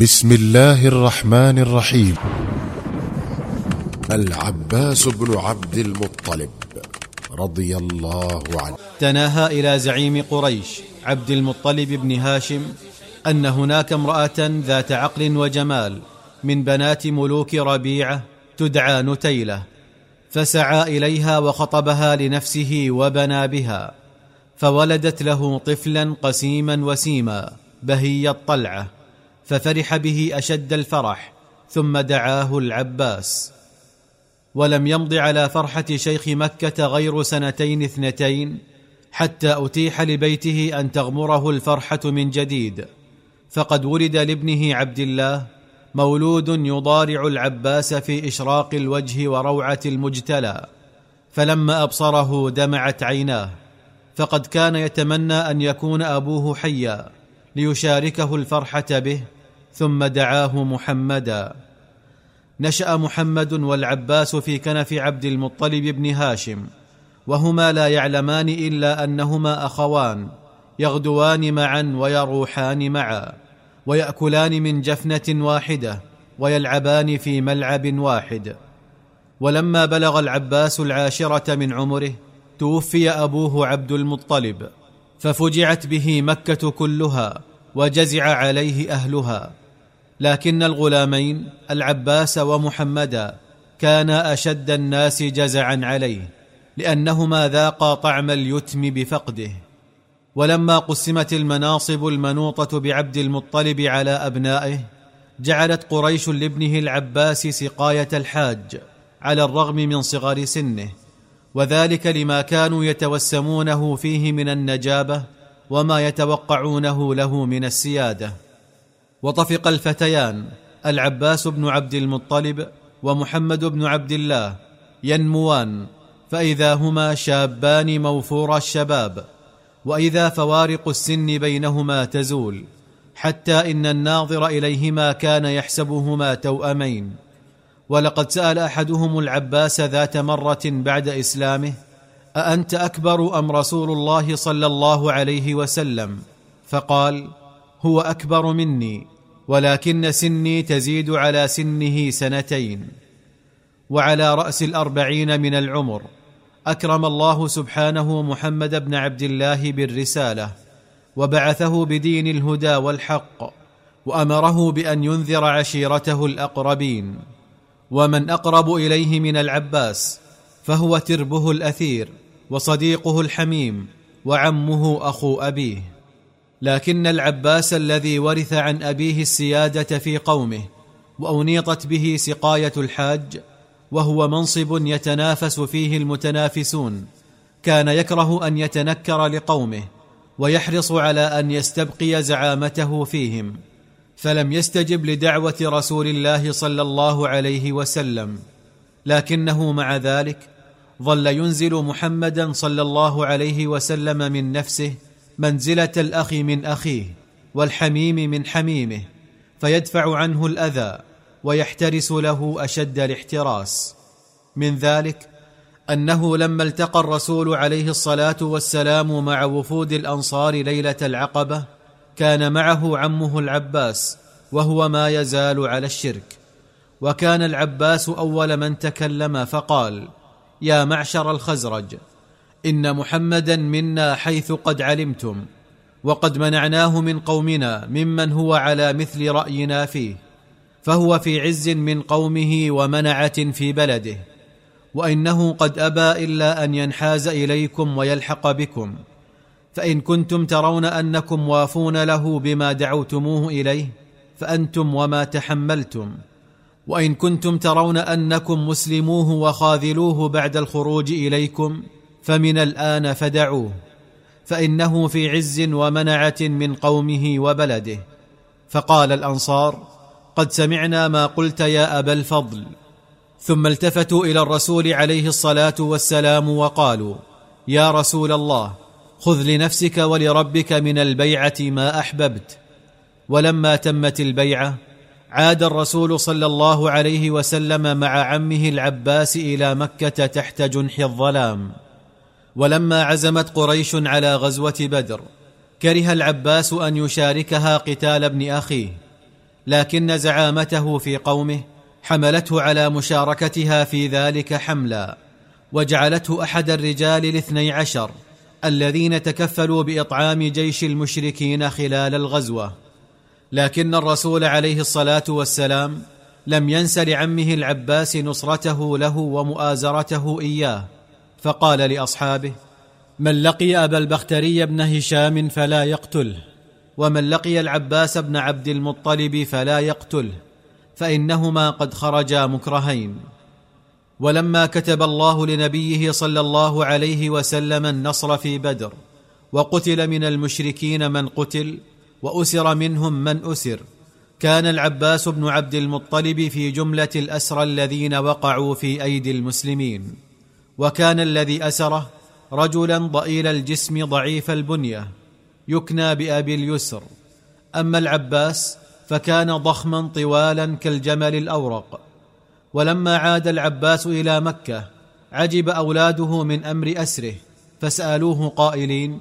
بسم الله الرحمن الرحيم. العباس بن عبد المطلب رضي الله عنه. تناهى إلى زعيم قريش عبد المطلب بن هاشم أن هناك امرأة ذات عقل وجمال من بنات ملوك ربيعة تدعى نتيلة فسعى إليها وخطبها لنفسه وبنى بها فولدت له طفلا قسيما وسيما بهي الطلعة. ففرح به أشد الفرح ثم دعاه العباس. ولم يمض على فرحة شيخ مكة غير سنتين اثنتين حتى أتيح لبيته أن تغمره الفرحة من جديد. فقد ولد لابنه عبد الله مولود يضارع العباس في إشراق الوجه وروعة المجتلى. فلما أبصره دمعت عيناه. فقد كان يتمنى أن يكون أبوه حيا ليشاركه الفرحة به ثم دعاه محمدا. نشأ محمد والعباس في كنف عبد المطلب بن هاشم وهما لا يعلمان إلا أنهما أخوان يغدوان معا ويروحان معا ويأكلان من جفنة واحدة ويلعبان في ملعب واحد. ولما بلغ العباس العاشرة من عمره توفي أبوه عبد المطلب ففجعت به مكة كلها. وجزع عليه أهلها. لكن الغلامين العباس ومحمدا كانا أشد الناس جزعا عليه لأنهما ذاقا طعم اليتم بفقده. ولما قسمت المناصب المنوطة بعبد المطلب على أبنائه جعلت قريش لابنه العباس سقاية الحاج على الرغم من صغر سنه. وذلك لما كانوا يتوسمونه فيه من النجابة وما يتوقعونه له من السيادة. وطفق الفتيان العباس بن عبد المطلب ومحمد بن عبد الله ينموان فإذا هما شابان موفور الشباب وإذا فوارق السن بينهما تزول حتى إن الناظر إليهما كان يحسبهما توأمين. ولقد سأل أحدهم العباس ذات مرة بعد إسلامه أأنت أكبر أم رسول الله صلى الله عليه وسلم؟ فقال هو أكبر مني ولكن سني تزيد على سنه سنتين. وعلى رأس الأربعين من العمر. أكرم الله سبحانه محمد بن عبد الله بالرسالة وبعثه بدين الهدى والحق وأمره بأن ينذر عشيرته الأقربين. ومن أقرب إليه من العباس فهو تربه الأثير. وصديقه الحميم وعمه أخو أبيه. لكن العباس الذي ورث عن أبيه السيادة في قومه وأنيطت به سقاية الحاج وهو منصب يتنافس فيه المتنافسون كان يكره أن يتنكر لقومه ويحرص على أن يستبقي زعامته فيهم فلم يستجب لدعوة رسول الله صلى الله عليه وسلم. لكنه مع ذلك ظل ينزل محمدا صلى الله عليه وسلم من نفسه منزلة الأخ من أخيه والحميم من حميمه فيدفع عنه الأذى ويحترس له أشد الاحتراس. من ذلك أنه لما التقى الرسول عليه الصلاة والسلام مع وفود الأنصار ليلة العقبة كان معه عمه العباس وهو ما يزال على الشرك. وكان العباس أول من تكلم فقال يا معشر الخزرج إن محمدا منا حيث قد علمتم وقد منعناه من قومنا ممن هو على مثل رأينا فيه فهو في عز من قومه ومنعة في بلده وإنه قد أبى إلا أن ينحاز إليكم ويلحق بكم فإن كنتم ترون أنكم وافون له بما دعوتموه إليه فأنتم وما تحملتم. وإن كنتم ترون أنكم مسلموه وخاذلوه بعد الخروج إليكم فمن الآن فدعوه فإنه في عز ومنعة من قومه وبلده. فقال الأنصار قد سمعنا ما قلت يا أبا الفضل. ثم التفتوا إلى الرسول عليه الصلاة والسلام وقالوا يا رسول الله خذ لنفسك ولربك من البيعة ما أحببت. ولما تمت البيعة عاد الرسول صلى الله عليه وسلم مع عمه العباس إلى مكة تحت جنح الظلام. ولما عزمت قريش على غزوة بدر كره العباس أن يشاركها قتال ابن أخيه. لكن زعامته في قومه حملته على مشاركتها في ذلك حملا وجعلته أحد الرجال الاثني عشر الذين تكفلوا بإطعام جيش المشركين خلال الغزوة. لكن الرسول عليه الصلاة والسلام لم ينس لعمه العباس نصرته له ومؤازرته إياه فقال لأصحابه من لقي أبا البختري بن هشام فلا يقتله ومن لقي العباس بن عبد المطلب فلا يقتله فإنهما قد خرجا مكرهين. ولما كتب الله لنبيه صلى الله عليه وسلم النصر في بدر وقتل من المشركين من قتل وأسر منهم من أسر. كان العباس بن عبد المطلب في جملة الاسرى الذين وقعوا في أيدي المسلمين. وكان الذي أسره رجلا ضئيل الجسم ضعيف البنية. يكنى بابي اليسر. أما العباس فكان ضخما طوالا كالجمل الأورق. ولما عاد العباس إلى مكة عجب أولاده من أمر أسره. فسألوه قائلين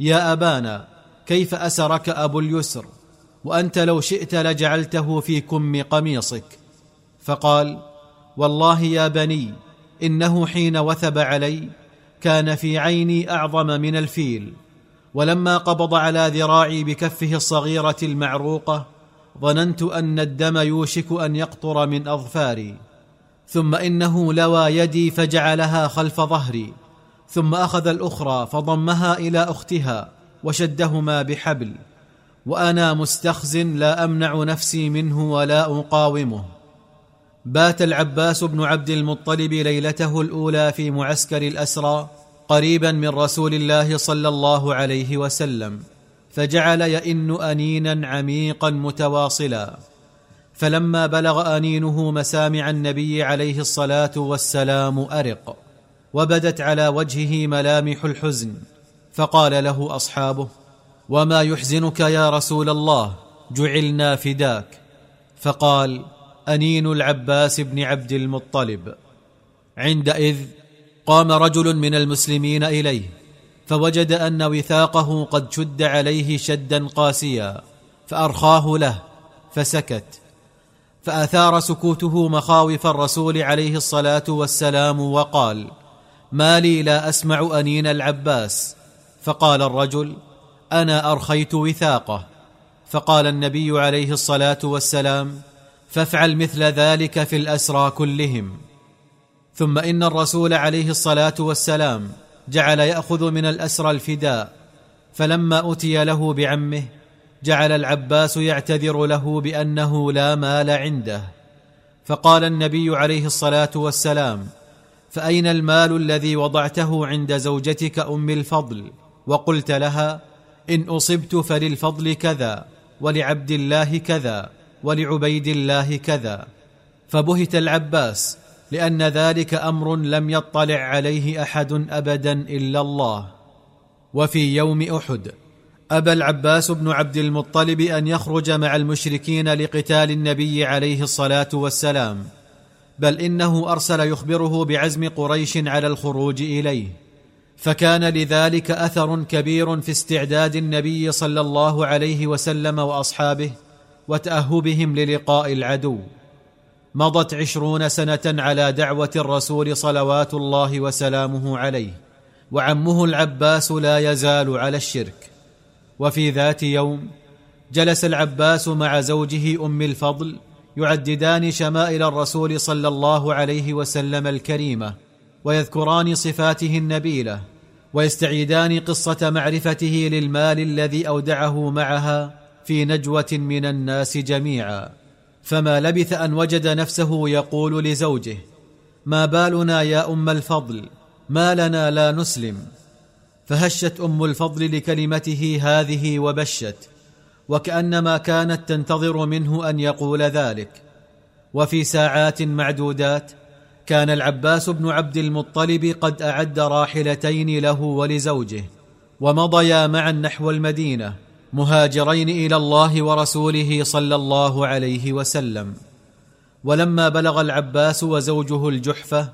يا أبانا كيف أسرك أبو اليسر؟ وأنت لو شئت لجعلته في كم قميصك. فقال والله يا بني إنه حين وثب علي كان في عيني أعظم من الفيل. ولما قبض على ذراعي بكفه الصغيرة المعروقة ظننت أن الدم يوشك أن يقطر من أظفاري. ثم إنه لوى يدي فجعلها خلف ظهري. ثم أخذ الأخرى فضمها إلى أختها. وشدهما بحبل وأنا مستخز لا أمنع نفسي منه ولا أقاومه. بات العباس بن عبد المطلب ليلته الأولى في معسكر الأسرى قريبا من رسول الله صلى الله عليه وسلم فجعل يئن انينا عميقا متواصلا. فلما بلغ أنينه مسامع النبي عليه الصلاة والسلام أرق وبدت على وجهه ملامح الحزن. فقال له أصحابه وما يحزنك يا رسول الله جعلنا فداك. فقال أنين العباس بن عبد المطلب. عندئذ قام رجل من المسلمين إليه فوجد أن وثاقه قد شد عليه شدا قاسيا فأرخاه له فسكت. فأثار سكوته مخاوف الرسول عليه الصلاة والسلام وقال ما لي لا أسمع أنين العباس فقال الرجل أنا أرخيت وثاقه. فقال النبي عليه الصلاة والسلام فافعل مثل ذلك في الأسرى كلهم. ثم إن الرسول عليه الصلاة والسلام جعل يأخذ من الأسرى الفداء فلما أتي له بعمه جعل العباس يعتذر له بأنه لا مال عنده. فقال النبي عليه الصلاة والسلام فأين المال الذي وضعته عند زوجتك أم الفضل؟ وقلت لها إن أصبت فللفضل كذا ولعبد الله كذا ولعبيد الله كذا. فبهت العباس لأن ذلك أمر لم يطلع عليه أحد أبدا إلا الله. وفي يوم أحد أبى العباس بن عبد المطلب أن يخرج مع المشركين لقتال النبي عليه الصلاة والسلام. بل إنه أرسل يخبره بعزم قريش على الخروج إليه. فكان لذلك أثر كبير في استعداد النبي صلى الله عليه وسلم وأصحابه وتأهبهم للقاء العدو. مضت عشرون سنة على دعوة الرسول صلوات الله وسلامه عليه وعمه العباس لا يزال على الشرك. وفي ذات يوم جلس العباس مع زوجه أم الفضل يعددان شمائل الرسول صلى الله عليه وسلم الكريمة ويذكران صفاته النبيلة ويستعيدان قصة معرفته للمال الذي أودعه معها في نجوة من الناس جميعا. فما لبث أن وجد نفسه يقول لزوجه ما بالنا يا أم الفضل ما لنا لا نسلم. فهشت أم الفضل لكلمته هذه وبشت وكأنما كانت تنتظر منه أن يقول ذلك. وفي ساعات معدودات كان العباس بن عبد المطلب قد أعد راحلتين له ولزوجه ومضيا معا نحو المدينة مهاجرين إلى الله ورسوله صلى الله عليه وسلم. ولما بلغ العباس وزوجه الجحفه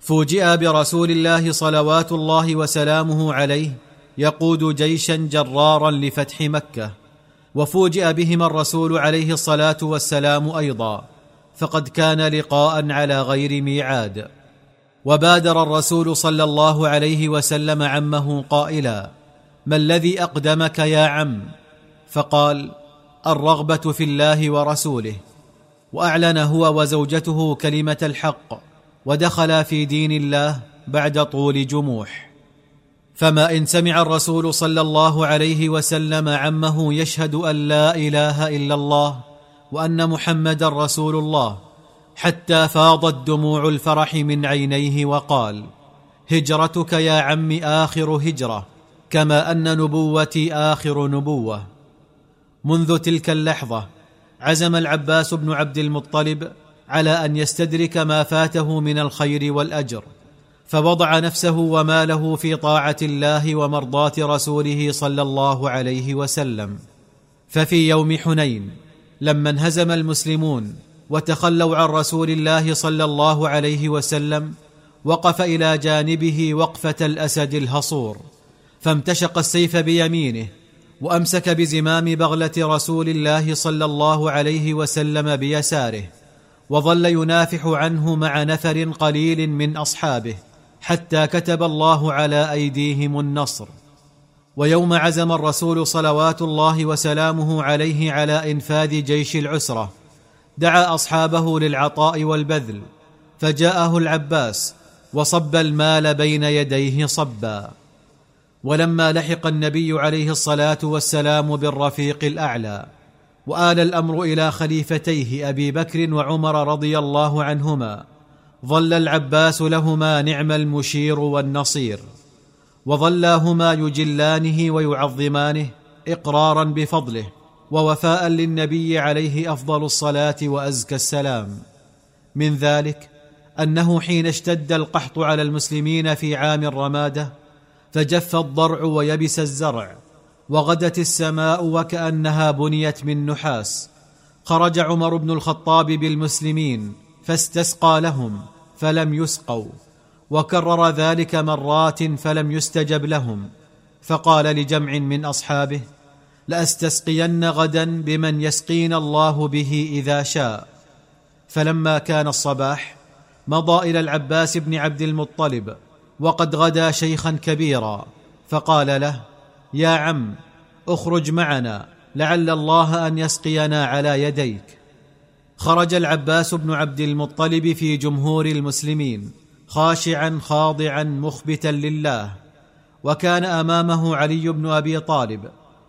فوجئا برسول الله صلوات الله وسلامه عليه يقود جيشا جرارا لفتح مكة وفوجئ بهما الرسول عليه الصلاة والسلام أيضا. فقد كان لقاء على غير ميعاد. وبادر الرسول صلى الله عليه وسلم عمه قائلا ما الذي أقدمك يا عم؟ فقال الرغبة في الله ورسوله. وأعلن هو وزوجته كلمة الحق ودخلا في دين الله بعد طول جموح. فما إن سمع الرسول صلى الله عليه وسلم عمه يشهد أن لا إله إلا الله وأن محمدا رسول الله حتى فاضت دموع الفرح من عينيه وقال هجرتك يا عم آخر هجرة كما أن نبوتي آخر نبوة. منذ تلك اللحظة عزم العباس بن عبد المطلب على أن يستدرك ما فاته من الخير والأجر فوضع نفسه وماله في طاعة الله ومرضاة رسوله صلى الله عليه وسلم. ففي يوم حنين لما انهزم المسلمون وتخلوا عن رسول الله صلى الله عليه وسلم وقف إلى جانبه وقفة الأسد الهصور فامتشق السيف بيمينه وأمسك بزمام بغلة رسول الله صلى الله عليه وسلم بيساره وظل ينافح عنه مع نفر قليل من أصحابه حتى كتب الله على أيديهم النصر. ويوم عزم الرسول صلوات الله وسلامه عليه على إنفاذ جيش العسرة دعا أصحابه للعطاء والبذل فجاءه العباس وصب المال بين يديه صبا. ولما لحق النبي عليه الصلاة والسلام بالرفيق الأعلى وآل الأمر إلى خليفتيه أبي بكر وعمر رضي الله عنهما ظل العباس لهما نعم المشير والنصير. وظلاهما يجلانه ويعظمانه إقرارا بفضله ووفاء للنبي عليه أفضل الصلاة وأزكى السلام. من ذلك أنه حين اشتد القحط على المسلمين في عام الرمادة فجف الضرع ويبس الزرع وغدت السماء وكأنها بنيت من نحاس. خرج عمر بن الخطاب بالمسلمين فاستسقى لهم فلم يسقوا. وكرر ذلك مرات فلم يستجب لهم فقال لجمع من أصحابه لأستسقين غدا بمن يسقينا الله به إذا شاء فلما كان الصباح مضى إلى العباس بن عبد المطلب وقد غدا شيخا كبيرا فقال له يا عم اخرج معنا لعل الله أن يسقينا على يديك خرج العباس بن عبد المطلب في جمهور المسلمين خاشعا خاضعا مخبتا لله وكان أمامه علي بن أبي طالب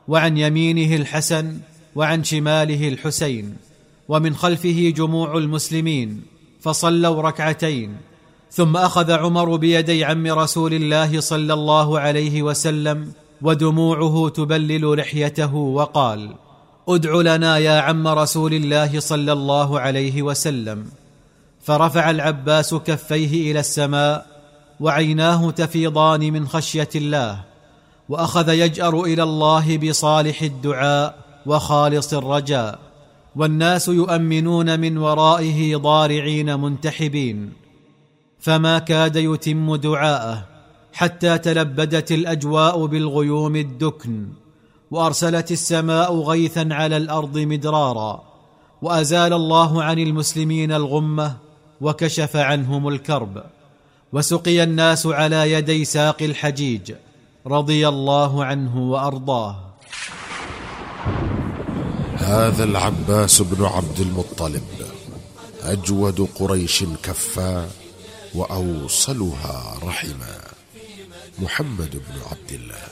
وعن يمينه الحسن وعن شماله الحسين ومن خلفه جموع المسلمين فصلوا ركعتين ثم أخذ عمر بيدي عم رسول الله صلى الله عليه وسلم ودموعه تبلل لحيته وقال ادع لنا يا عم رسول الله صلى الله عليه وسلم. فرفع العباس كفيه إلى السماء وعيناه تفيضان من خشية الله وأخذ يجأر إلى الله بصالح الدعاء وخالص الرجاء والناس يؤمنون من ورائه ضارعين منتحبين. فما كاد يتم دعاءه حتى تلبدت الأجواء بالغيوم الدكن وأرسلت السماء غيثا على الأرض مدرارا وأزال الله عن المسلمين الغمة وكشف عنهم الكرب وسقي الناس على يدي ساق الحجيج رضي الله عنه وأرضاه. هذا العباس بن عبد المطلب أجود قريش كفا وأوصلها رحما. محمد بن عبد الله.